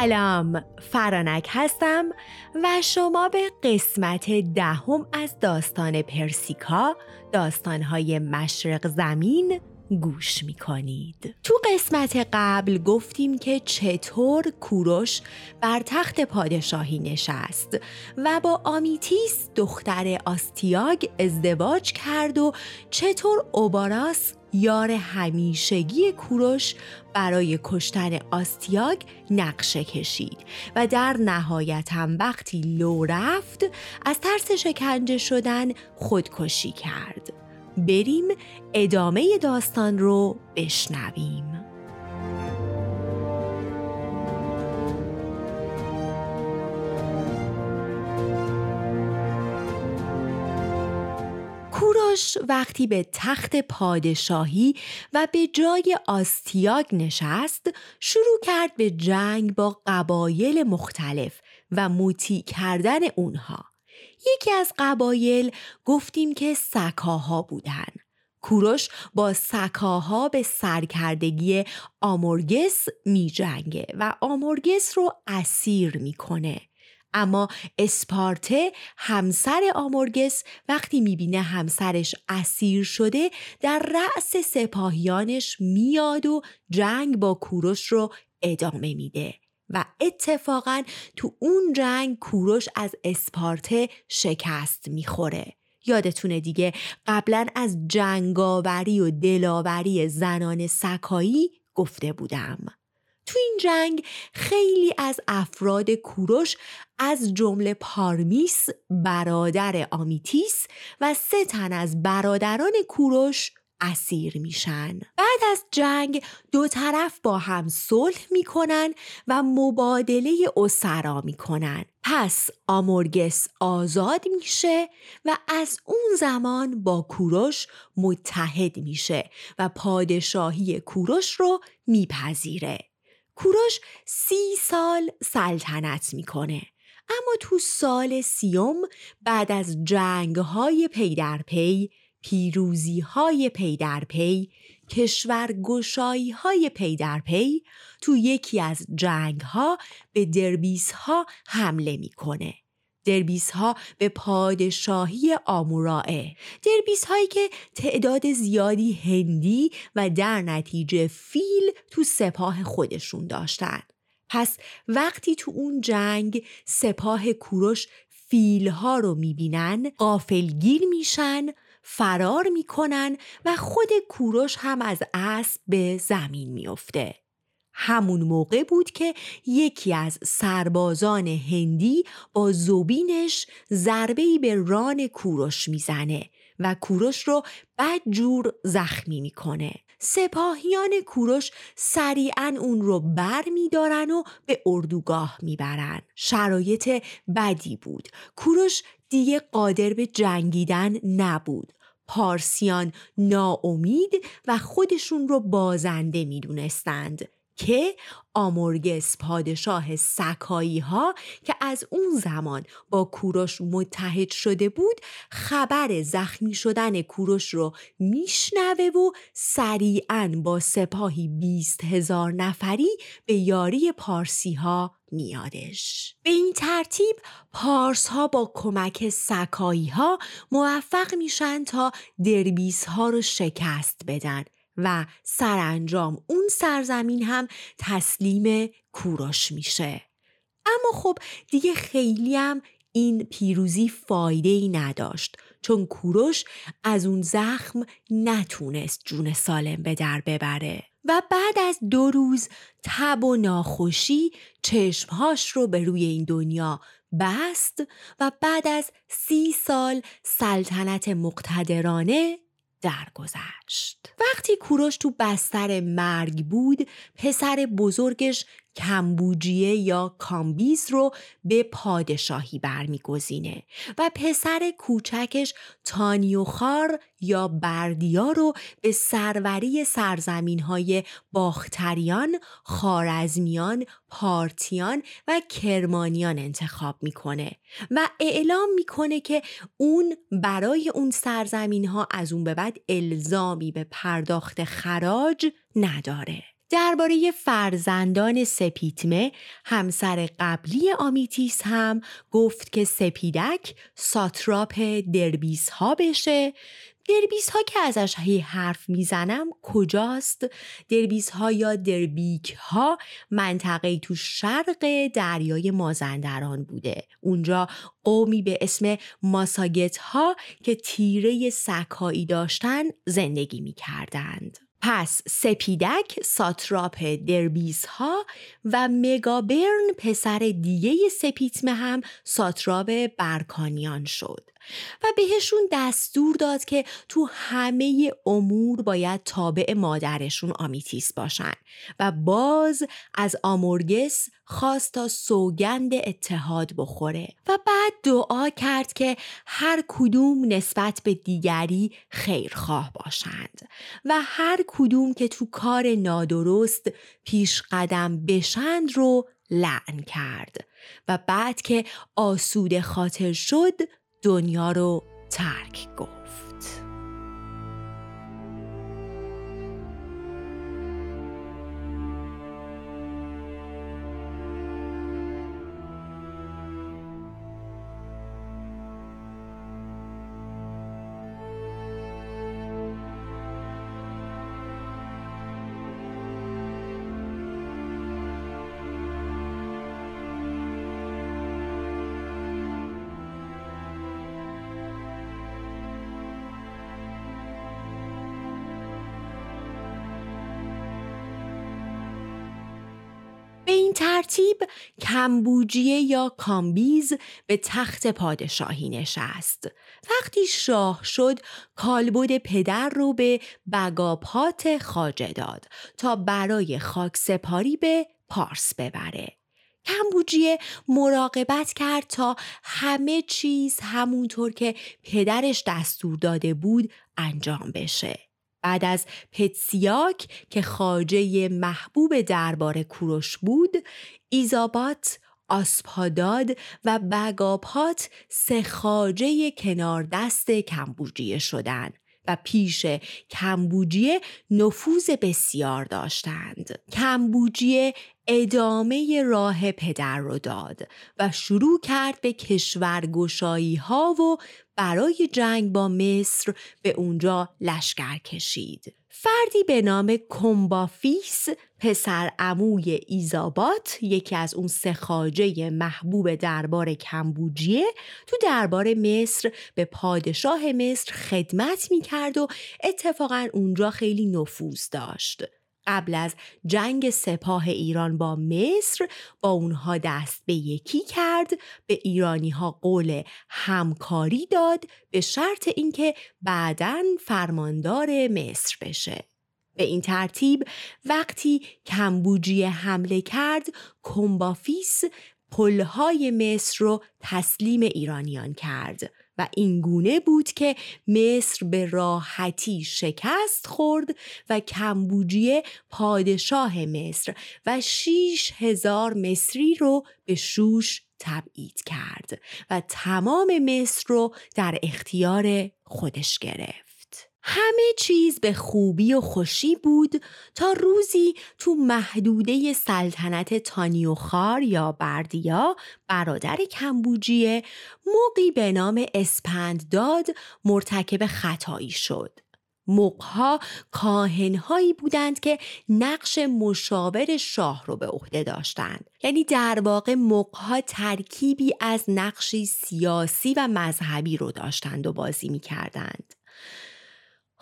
سلام فرانک هستم و شما به قسمت دهم از داستان پرسیکا داستانهای مشرق زمین گوش می کنید. تو قسمت قبل گفتیم که چطور کوروش بر تخت پادشاهی نشست و با آمیتیس دختر آستیاگ ازدواج کرد و چطور اوباراس یار همیشگی کوروش برای کشتن آستیاگ نقشه کشید و در نهایت هم وقتی لو رفت از ترس شکنجه شدن خودکشی کرد. بریم ادامه داستان رو بشنویم. کوروش وقتی به تخت پادشاهی و به جای آستیاگ نشست شروع کرد به جنگ با قبایل مختلف و موتی کردن اونها. یکی از قبایل گفتیم که سکاها بودن. کوروش با سکاها به سرکردگی آمورگس می جنگه و آمورگس رو اسیر می‌کنه. اما اسپارته همسر آمورگس وقتی می‌بینه همسرش اسیر شده در رأس سپاهیانش میاد و جنگ با کوروش رو ادامه میده و اتفاقا تو اون جنگ کوروش از اسپارته شکست می‌خوره. یادتونه دیگه قبلا از جنگاوری و دلاوری زنان سکایی گفته بودم. تو این جنگ خیلی از افراد کوروش از جمله پارمیس برادر آمیتیس و سه تن از برادران کوروش اسیر میشن. بعد از جنگ دو طرف با هم صلح می‌کنن و مبادله اسرا می‌کنن. پس آمورگس آزاد میشه و از اون زمان با کوروش متحد میشه و پادشاهی کوروش رو میپذیره. کوروش سی سال سلطنت می‌کنه اما تو سال سیوم بعد از جنگ های پی در پی پیروزی های پی در پی کشور های پی در پی تو یکی از جنگ ها به دربیس ها حمله می‌کنه. دربیس ها به پادشاهی آمورائه دربیس هایی که تعداد زیادی هندی و در نتیجه فیل تو سپاه خودشون داشتن پس وقتی تو اون جنگ سپاه کوروش فیل ها رو می‌بینن قافلگیر میشن فرار می‌کنن و خود کوروش هم از اسب به زمین میافته. همون موقع بود که یکی از سربازان هندی با زوبینش ضربه‌ای به ران کوروش می‌زنه و کوروش رو بدجور زخمی می‌کنه. سپاهیان کوروش سریعا اون رو بر میدارن و به اردوگاه می‌برن. شرایط بدی بود. کوروش دیگه قادر به جنگیدن نبود. پارسیان ناامید و خودشون رو بازنده می‌دونستند که آمورگس پادشاه سکایی ها که از اون زمان با کوروش متحد شده بود خبر زخمی شدن کوروش رو میشنوه و سریعا با سپاهی بیست هزار نفری به یاری پارسی ها میادش. به این ترتیب پارس ها با کمک سکایی ها موفق میشن تا دربیس ها رو شکست بدن. و سرانجام اون سرزمین هم تسلیم کوروش میشه. اما خب دیگه خیلی هم این پیروزی فایده ای نداشت چون کوروش از اون زخم نتونست جون سالم به در ببره. و بعد از دو روز تب و ناخوشی چشمهاش رو به روی این دنیا بست و بعد از سی سال سلطنت مقتدرانه درگذشت. وقتی کوروش تو بستر مرگ بود پسر بزرگش کمبوجیه یا کامبیز رو به پادشاهی برمیگزینه و پسر کوچکش تانیوخار یا بردیا رو به سروری سرزمین های باختریان، خارزمیان، پارتیان و کرمانیان انتخاب می‌کنه و اعلام می‌کنه که اون برای اون سرزمین ها از اون به بعد الزامی به پرداخت خراج نداره. درباره فرزندان سپیتمه همسر قبلی آمیتیس هم گفت که سپیدک ساتراپ دربیس ها بشه دربیس ها که ازش هی حرف می‌زنم کجاست؟ دربیس ها یا دربیک ها منطقه تو شرق دریای مازندران بوده اونجا قومی به اسم ماساگت ها که تیره سکایی داشتن زندگی می‌کردند. پس سپیدک ساتراپ دربیس ها و مگابرن پسر دیگه سپیتمه هم ساتراپ برکانیان شد. و بهشون دستور داد که تو همه امور باید تابع مادرشون آمیتیس باشن و باز از آمورگس خواست تا سوگند اتحاد بخوره و بعد دعا کرد که هر کدوم نسبت به دیگری خیرخواه باشند و هر کدوم که تو کار نادرست پیش قدم بشند رو لعن کرد و بعد که آسوده خاطر شد دنیا رو ترک گفت. این ترتیب کمبوجیه یا کامبیز به تخت پادشاهی نشست. وقتی شاه شد کالبد پدر رو به بگاپات خاجه داد تا برای خاک سپاری به پارس ببره. کمبوجیه مراقبت کرد تا همه چیز همونطور که پدرش دستور داده بود انجام بشه. بعد از پتسیاک که خاجه محبوب دربار کوروش بود ایزابات آسپاداد و بگاپات سه خاجه کنار دست کمبوجیه شدند و پیش کمبوجیه نفوذ بسیار داشتند. کمبوجیه ادامه راه پدر رو داد و شروع کرد به کشورگشایی ها و برای جنگ با مصر به اونجا لشکر کشید. فردی به نام کمبافیس پسر عموی ایزابات یکی از اون سه خاجه محبوب دربار کمبوجیه تو دربار مصر به پادشاه مصر خدمت می‌کرد و اتفاقا اونجا خیلی نفوذ داشت. قبل از جنگ سپاه ایران با مصر با اونها دست به یکی کرد به ایرانی ها قول همکاری داد به شرط اینکه بعدا فرماندار مصر بشه. به این ترتیب وقتی کمبوجیه حمله کرد کمبافیس پلهای مصر رو تسلیم ایرانیان کرد. و اینگونه بود که مصر به راحتی شکست خورد و کمبوجیه پادشاه مصر و شیش هزار مصری رو به شوش تبعید کرد و تمام مصر رو در اختیار خودش گرفت. همه چیز به خوبی و خوشی بود تا روزی تو محدوده سلطنت تانیوخار یا بردیا برادر کمبوجیه موقی به نام اسپندداد مرتکب خطایی شد. مقها کاهنهایی بودند که نقش مشاور شاه رو به عهده داشتند یعنی در واقع مقها ترکیبی از نقشی سیاسی و مذهبی رو داشتند و بازی می کردند.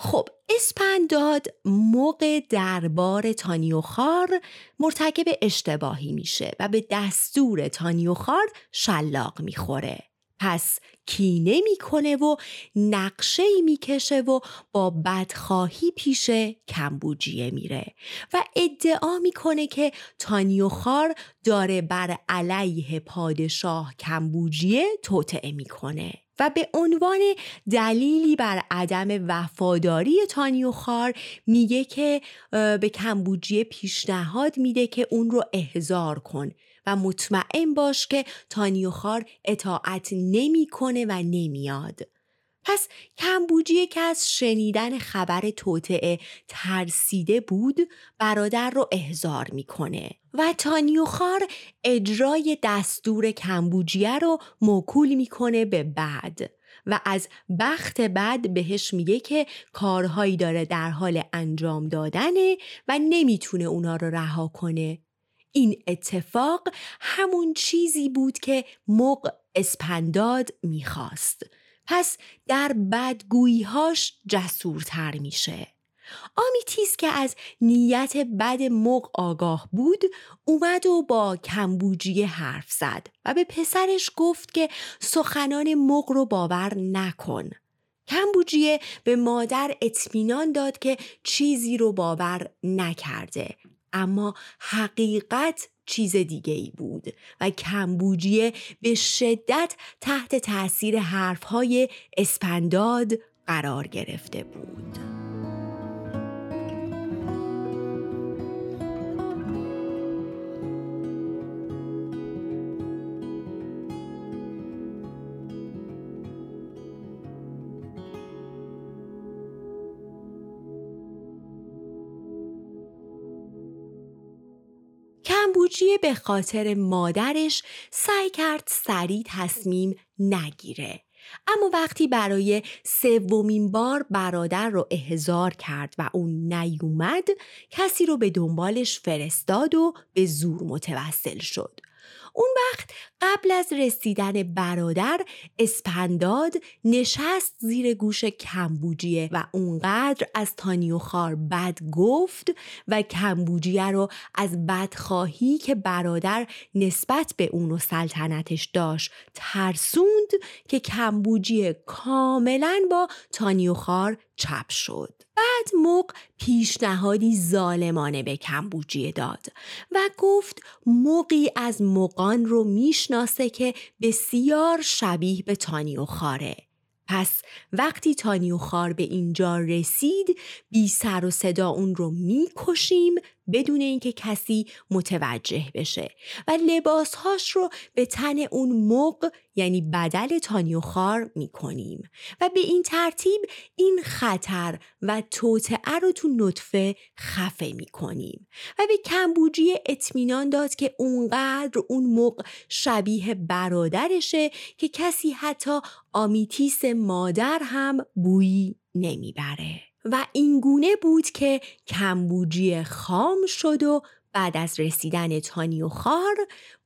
خب اسپنداد موقع دربار تانیوخار مرتکب اشتباهی میشه و به دستور تانیوخار شلاق می‌خوره. پس کینه می‌کنه و نقشه می‌کشه و با بدخواهی پیش کمبوجیه میره و ادعا می‌کنه که تانیوخار داره بر علیه پادشاه کمبوجیه توطعه می‌کنه. و به عنوان دلیلی بر عدم وفاداری تانیوخار میگه که به کمبوجیه پیشنهاد میده که اون رو احضار کن و مطمئن باش که تانیوخار اطاعت نمی‌کنه و نمیاد. پس کمبوجیه که از شنیدن خبر توطعه ترسیده بود برادر رو احضار می‌کنه. و تانیوخار اجرای دستور کمبوجیه رو موکول می‌کنه به بعد. و از بخت بعد بهش میگه که کارهایی داره در حال انجام دادنه و نمی‌تونه اونا رو رها کنه. این اتفاق همون چیزی بود که مق اسپنداد می‌خواست. پس در بدگوییهاش جسورتر میشه. آمیتیس که از نیت بد مق آگاه بود اومد و با کمبوجیه حرف زد و به پسرش گفت که سخنان مق رو باور نکن. کمبوجیه به مادر اطمینان داد که چیزی رو باور نکرده اما حقیقت چیز دیگه ای بود و کمبوجیه به شدت تحت تاثیر حرفهای اسپنداد قرار گرفته بود. به خاطر مادرش سعی کرد سریع تصمیم نگیره. اما وقتی برای سومین بار برادر رو احضار کرد و اون نیومد کسی رو به دنبالش فرستاد و به زور متوسل شد. اون وقت قبل از رسیدن برادر اسپنداد نشست زیر گوش کمبوجیه و اونقدر از تانیوخار بد گفت و کمبوجیه رو از بدخواهی که برادر نسبت به اون و سلطنتش داشت ترسوند که کمبوجیه کاملا با تانیوخار چپ شد. بعد موق پیشنهادی ظالمانه به کمبوجیه داد و گفت موقی از موقان رو می‌شناسه که بسیار شبیه به تانیو خاره. پس وقتی تانیوخار به اینجا رسید بی سر و صدا اون رو می‌کشیم بدون اینکه کسی متوجه بشه. و لباسهاش رو به تن اون مق یعنی بدل تانیوخار می‌کنیم. و به این ترتیب این خطر و توطعه رو تو نطفه خفه می‌کنیم. و به کمبوجی اطمینان داد که اونقدر اون مق شبیه برادرشه که کسی حتی آمیتیس مادر هم بویی نمی‌بره. و اینگونه بود که کمبوجی خام شد و بعد از رسیدن تانی و خار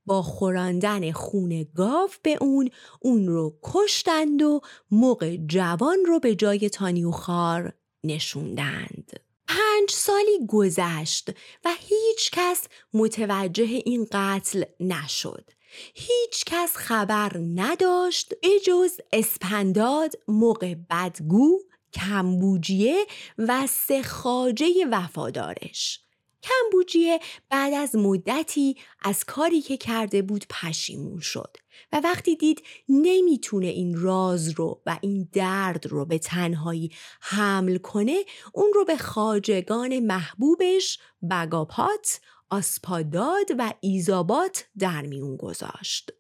با خوراندن خون گاو به اون اون رو کشتند و موقع جوان رو به جای تانی و خار نشوندند. پنج سالی گذشت و هیچ کس متوجه این قتل نشد. هیچ کس خبر نداشت به جز اسپنداد موقع بدگو کمبوجیه و سه خاجه وفادارش کمبوجیه بعد از مدتی از کاری که کرده بود پشیمون شد و وقتی دید نمی‌تونه این راز رو و این درد رو به تنهایی حمل کنه اون رو به خاجگان محبوبش بگاپات، آسپاداد و ایزابات در میون گذاشت.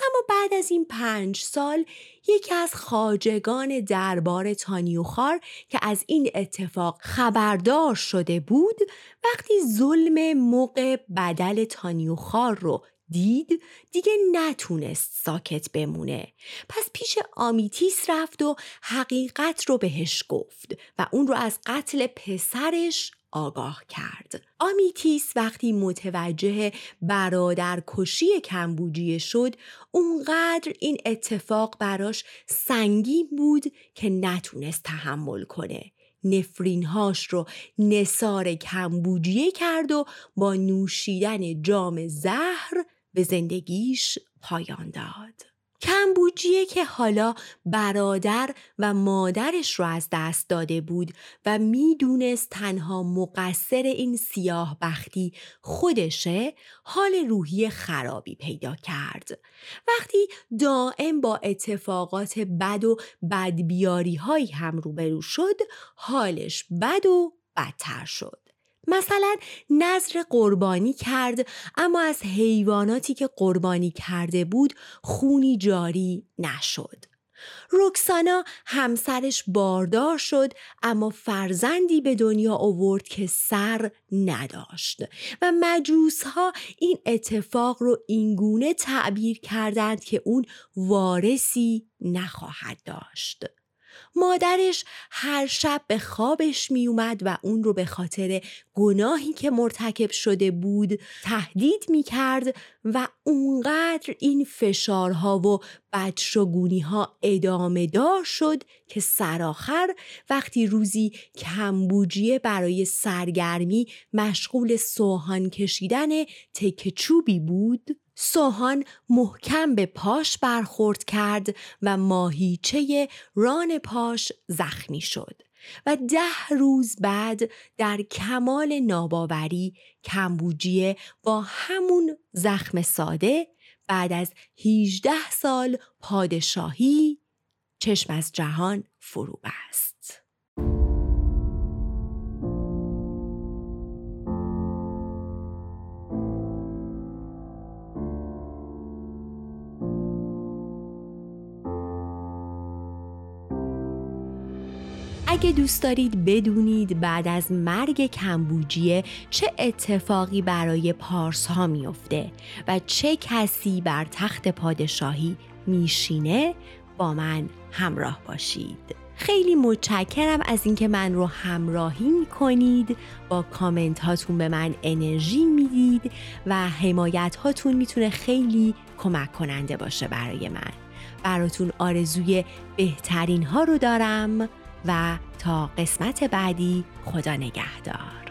اما بعد از این پنج سال یکی از خاجگان دربار تانیوخار که از این اتفاق خبردار شده بود وقتی ظلم مغ بدل تانیوخار رو دید دیگه نتونست ساکت بمونه. پس پیش آمیتیس رفت و حقیقت رو بهش گفت و اون رو از قتل پسرش آگاه کرد. آمیتیس وقتی متوجه برادر کشی کمبوجیه شد اونقدر این اتفاق براش سنگین بود که نتونست تحمل کنه. نفرینهاش رو نصار کمبوجیه کرد و با نوشیدن جام زهر به زندگیش پایان داد. کمبوجیه که حالا برادر و مادرش رو از دست داده بود و می‌دونست تنها مقصر این سیاه بختی خودشه حال روحی خرابی پیدا کرد. وقتی دائم با اتفاقات بد و بدبیاری هایی هم روبرو شد حالش بد و بدتر شد. مثلا نظر قربانی کرد اما از حیواناتی که قربانی کرده بود خونی جاری نشد. روکسانا همسرش باردار شد اما فرزندی به دنیا آورد که سر نداشت و مجوس ها این اتفاق رو اینگونه تعبیر کردند که اون وارثی نخواهد داشت. مادرش هر شب به خوابش می اومد و اون رو به خاطر گناهی که مرتکب شده بود تهدید می کرد و اونقدر این فشارها و بدشگونی ها ادامه دار شد که سرآخر وقتی روزی کمبوجیه برای سرگرمی مشغول سوهان کشیدن تک چوبی بود سوهان محکم به پاش برخورد کرد و ماهیچه ران پاش زخمی شد و ده روز بعد در کمال ناباوری کمبوجیه با همون زخم ساده بعد از 18 سال پادشاهی چشم از جهان فرو بست. دوست دارید بدونید بعد از مرگ کمبوجیه چه اتفاقی برای پارس ها میفته و چه کسی بر تخت پادشاهی میشینه با من همراه باشید. خیلی متشکرم از اینکه من رو همراهی می‌کنید. با کامنت هاتون به من انرژی می‌دید و حمایت هاتون می‌تونه خیلی کمک کننده باشه برای من. براتون آرزوی بهترین ها رو دارم. و تا قسمت بعدی خدا نگهدار.